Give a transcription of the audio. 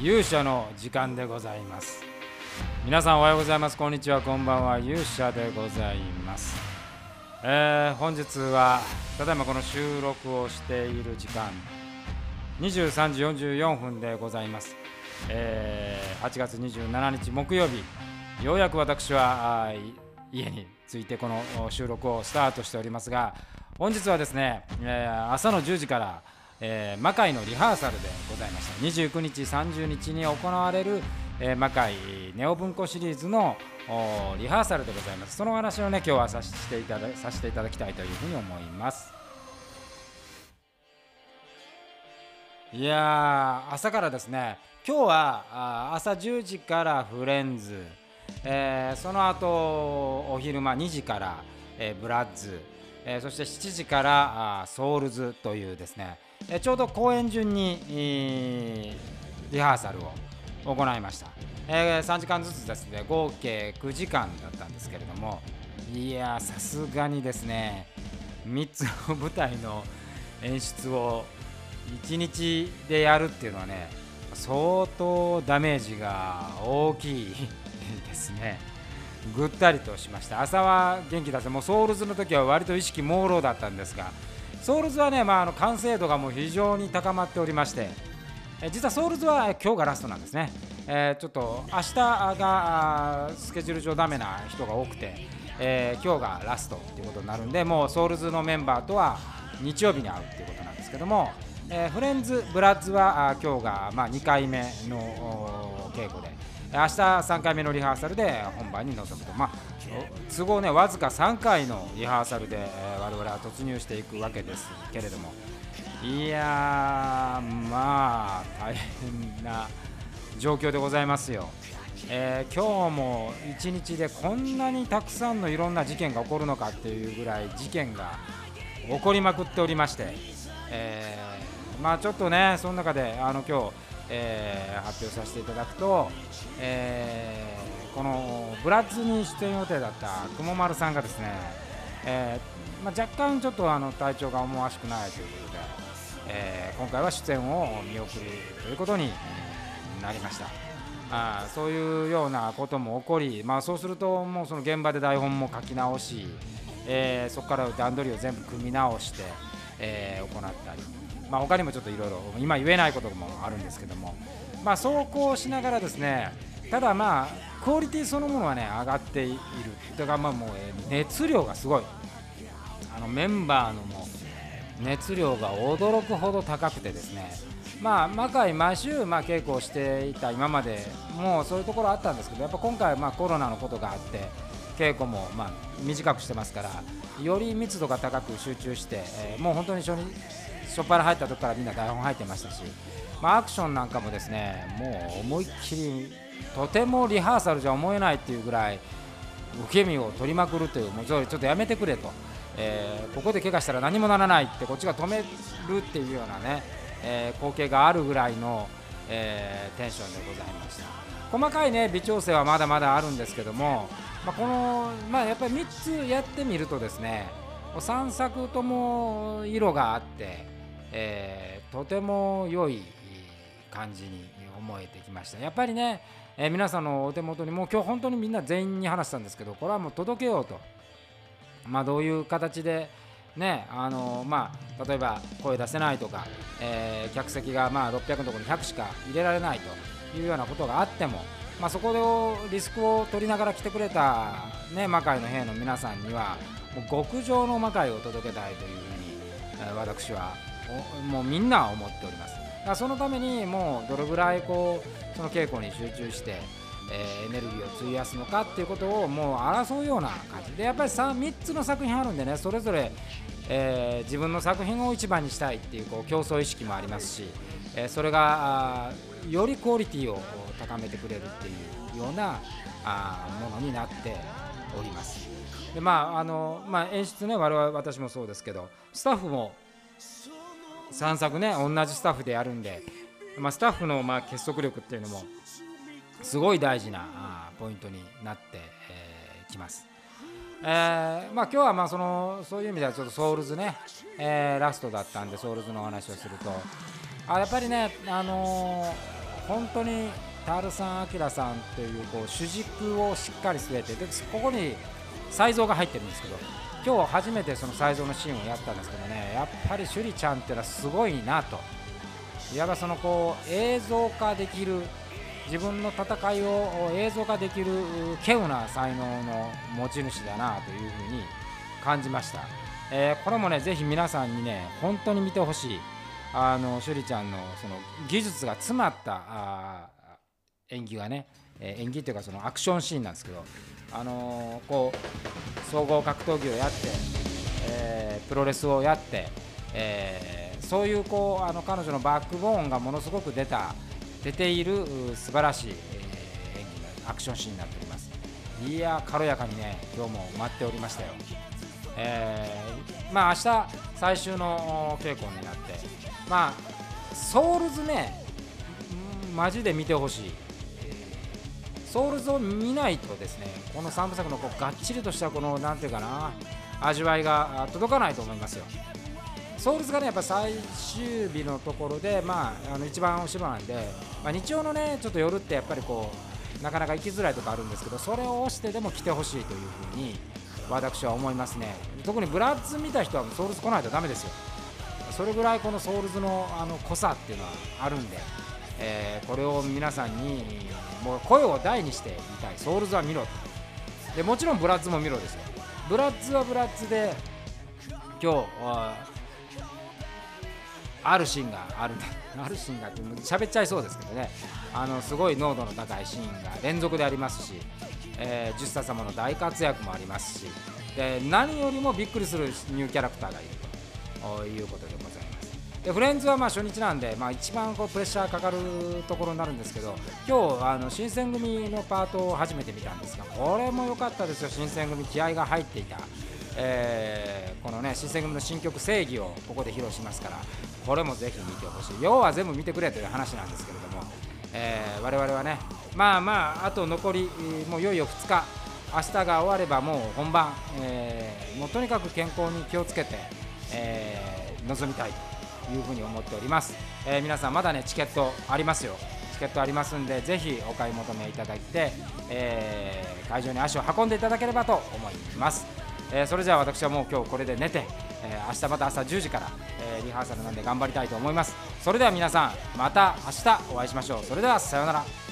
勇者の時間でございます。皆さんおはようございます。こんにちは。こんばんは。勇者でございます、えー本日はただいまこの収録をしている時間23時44分でございます、えー8月27日木曜日。ようやく私はあい家に着いてこの収録をスタートしておりますが本日はですね、えー朝の10時から、えー魔界のリハーサルでございました。29日30日に行われる、えー魔界ネオ文庫シリーズのリハーサルでございます。その話をね今日はさせていたださせていただきたいというふうに思います。いや朝からですね。今日は朝10時からフレンズ、えーその後お昼間2時から、えーブラッズ、えーそして7時からあソウルズというですね、えちょうど公演順に、えーリハーサルを行いました、えー3時間ずつですね。合計9時間だったんですけれども。いやさすがにですね。3つの舞台の演出を1日でやるっていうのはね相当ダメージが大きいですね。ぐったりとしました。朝は元気だった。もうソウルズの時は割と意識朦朧だったんですがソウルズはね、まあ、あの完成度がもう非常に高まっておりましてえ実はソウルズは今日がラストなんですね、えーちょっと明日がスケジュール上ダメな人が多くて、えー今日がラストっていうことになるんでもうソウルズのメンバーとは日曜日に会うっていうことなんですけども、えーフレンズ、ブラッズは今日が、まあ、2回目の稽古で。明日3回目のリハーサルで本番に臨むと、まあ、都合ねわずか3回のリハーサルで、えー我々は突入していくわけですけれども。いやーまあ大変な状況でございますよ。えー今日も一日でこんなにたくさんのいろんな事件が起こるのかっていうぐらい事件が起こりまくっておりまして、えーまあちょっとねその中であの今日、えー発表させていただくと、えーこのブラッズに出演予定だったくもまるさんがですね、えーまあ、若干ちょっとあの体調が思わしくないということで、え今回は出演を見送るということになりました。あそういうようなことも起こり、まあ、そうするともうその現場で台本も書き直し、えそこから段取りを全部組み直して、えー行ったり、まあ、他にもちょっといろいろ今言えないこともあるんですけども、まあ、そうこうしながらですねただまあクオリティそのものはね上がっている。というかまあもう熱量がすごい。あのメンバーのも熱量が驚くほど高くてですね。まあ魔界毎週まあ稽古をしていた今までもうそういうところあったんですけどやっぱ今回はまあコロナのことがあって稽古もまあ短くしてますからより密度が高く集中して、えーもう本当に初日初っ端入った時からみんな台本入ってましたし、まあ、アクションなんかもですねもう思いっきりとてもリハーサルじゃ思えないっていうぐらい受け身を取りまくるというもうちょっとやめてくれと、えーここで怪我したら何もならないってこっちが止めるっていうようなね、えー光景があるぐらいの、えーテンションでございました。細かいね微調整はまだまだあるんですけども、まあ、この、まあ、やっぱり3つやってみるとですね3作とも色があって、えーとても良い感じに思えてきました。やっぱりね、えー皆さんのお手元にもう今日本当にみんな全員に話したんですけどこれはもう届けようと。まあどういう形でねあのまあ例えば声出せないとか、えー客席がまあ600のところに100しか入れられないというようなことがあってもまあ、そこでリスクを取りながら来てくれた、ね、魔界の兵の皆さんにはもう極上の魔界を届けたいというふうに、え私はもうみんな思っております。だそのためにもうどれぐらいこうその稽古に集中して、えーエネルギーを費やすのかっていうことをもう争うような感じ。でやっぱり 3, 3つの作品あるんでねそれぞれ、えー自分の作品を一番にしたいっていうこう競争意識もありますし、えーそれがよりクオリティを高めてくれるっていうようなあものになっております。でまああのまあ、演出ね我々私もそうですけどスタッフも3作ね同じスタッフでやるんで、まあ、スタッフのまあ結束力っていうのもすごい大事なポイントになって、えきます。えーまあ、今日はまあそのそういう意味ではちょっとソウルズね、えーラストだったんでソウルズのお話をすると。あやっぱりね、あのー本当にタルさん、明さんというこう主軸をしっかり据えてでここに才蔵が入ってるんですけど今日初めてその才蔵のシーンをやったんですけどねやっぱり趣里ちゃんっていうのはすごいなと。いわばそのこう映像化できる自分の戦いを映像化できる稀有な才能の持ち主だなというふうに感じました、えー、これもねぜひ皆さんにね本当に見てほしい。あの趣里ちゃんのその技術が詰まったあ演技がね、え、演技というかそのアクションシーンなんですけどあのー、こう総合格闘技をやって、えー、プロレスをやって、えー、そういうこうあの彼女のバックボーンがものすごく出た出ている素晴らしい、え、演技のアクションシーンになっております。いや軽やかにね今日も待っておりましたよ、えー、まあ明日最終の稽古になってまあソウルズねマジで見てほしい。ソウルズを見ないとですねこの3部作のこうがっちりとしたこの何ていうかな味わいが届かないと思いますよ。ソウルズがねやっぱ最終日のところでまああの一番後ろなんで、まあ、日曜のねちょっと夜ってやっぱりこうなかなか行きづらいとかあるんですけどそれを押してでも来てほしいというふうに私は思いますね。特にブラッズ見た人はソウルズ来ないとダメですよ。それぐらいこのソウルズのあの濃さっていうのはあるんで、えー、これを皆さんにもう声を大にして言いたい。ソウルズは見ろでもちろんブラッズも見ろですよ。ブラッズはブラッズで今日あるシーンがあるあるシーンがって喋っちゃいそうですけどね。あのすごい濃度の高いシーンが連続でありますし、えー、ジュスタ様の大活躍もありますしで何よりもびっくりするニューキャラクターがいるということでございます。でフレンズはまあ初日なんで、まあ、一番こうプレッシャーかかるところになるんですけど今日あの新選組のパートを初めて見たんですがこれも良かったですよ。新選組気合が入っていた、えー、このね新選組の新曲「正義」をここで披露しますから。これもぜひ見てほしい。要は全部見てくれという話なんですけれども、えー、我々はね。まあまああと残りもういよいよ2日。明日が終わればもう本番、えー、もうとにかく健康に気をつけて、えー、臨みたいというふうに思っております、えー、皆さんまだねチケットありますよ。チケットありますんでぜひお買い求めいただいて、え、会場に足を運んでいただければと思います、え、それじゃあ私はもう今日これで寝て、え明日また朝10時から、えリハーサルなんで頑張りたいと思います。それでは皆さんまた明日お会いしましょう。それではさようなら。